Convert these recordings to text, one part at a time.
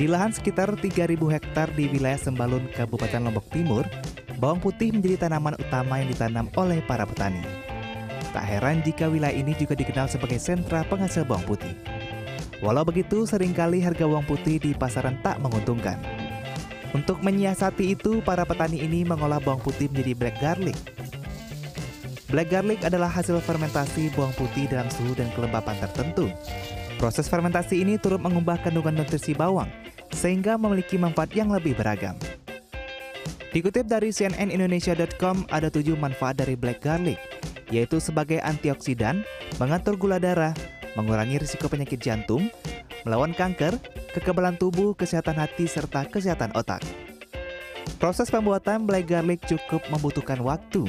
Di lahan sekitar 3.000 hektar di wilayah Sembalun, Kabupaten Lombok Timur, bawang putih menjadi tanaman utama yang ditanam oleh para petani. Tak heran jika wilayah ini juga dikenal sebagai sentra penghasil bawang putih. Walau begitu, sering kali harga bawang putih di pasaran tak menguntungkan. Untuk menyiasati itu, para petani ini mengolah bawang putih menjadi black garlic. Black garlic adalah hasil fermentasi bawang putih dalam suhu dan kelembapan tertentu. Proses fermentasi ini turut mengubah kandungan nutrisi bawang, sehingga memiliki manfaat yang lebih beragam. Dikutip dari cnnindonesia.com, ada tujuh manfaat dari black garlic, yaitu sebagai antioksidan, mengatur gula darah, mengurangi risiko penyakit jantung, melawan kanker, kekebalan tubuh, kesehatan hati, serta kesehatan otak. Proses pembuatan black garlic cukup membutuhkan waktu.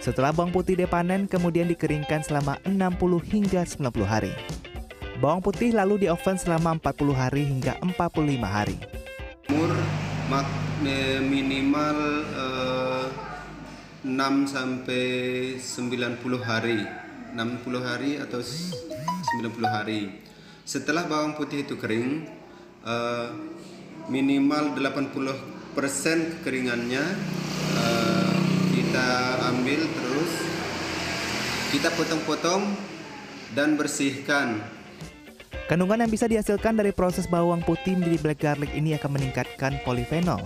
Setelah bawang putih dipanen, kemudian dikeringkan selama 60 hingga 90 hari. Bawang putih lalu di oven selama 40 hari hingga 45 hari. Umur minimal eh, 6 sampai 90 hari. 60 hari atau 90 hari. Setelah bawang putih itu kering, eh, minimal 80% kekeringannya eh, kita ambil terus kita potong-potong dan bersihkan Kandungan yang bisa dihasilkan dari proses bawang putih menjadi black garlic ini akan meningkatkan polifenol,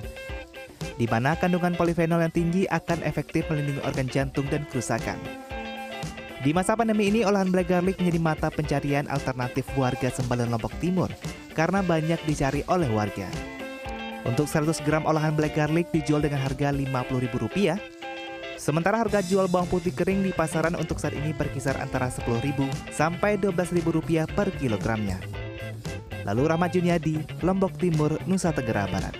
di mana kandungan polifenol yang tinggi akan efektif melindungi organ jantung dan kerusakan. Di masa pandemi ini, olahan black garlic menjadi mata pencarian alternatif warga Sembalan Lombok Timur karena banyak dicari oleh warga. Untuk 100 gram olahan black garlic dijual dengan harga Rp50.000, sementara harga jual bawang putih kering di pasaran untuk saat ini berkisar antara Rp10.000 sampai Rp12.000 per kilogramnya. Lalu Rahmat Juniadi, Lombok Timur, Nusa Tenggara Barat.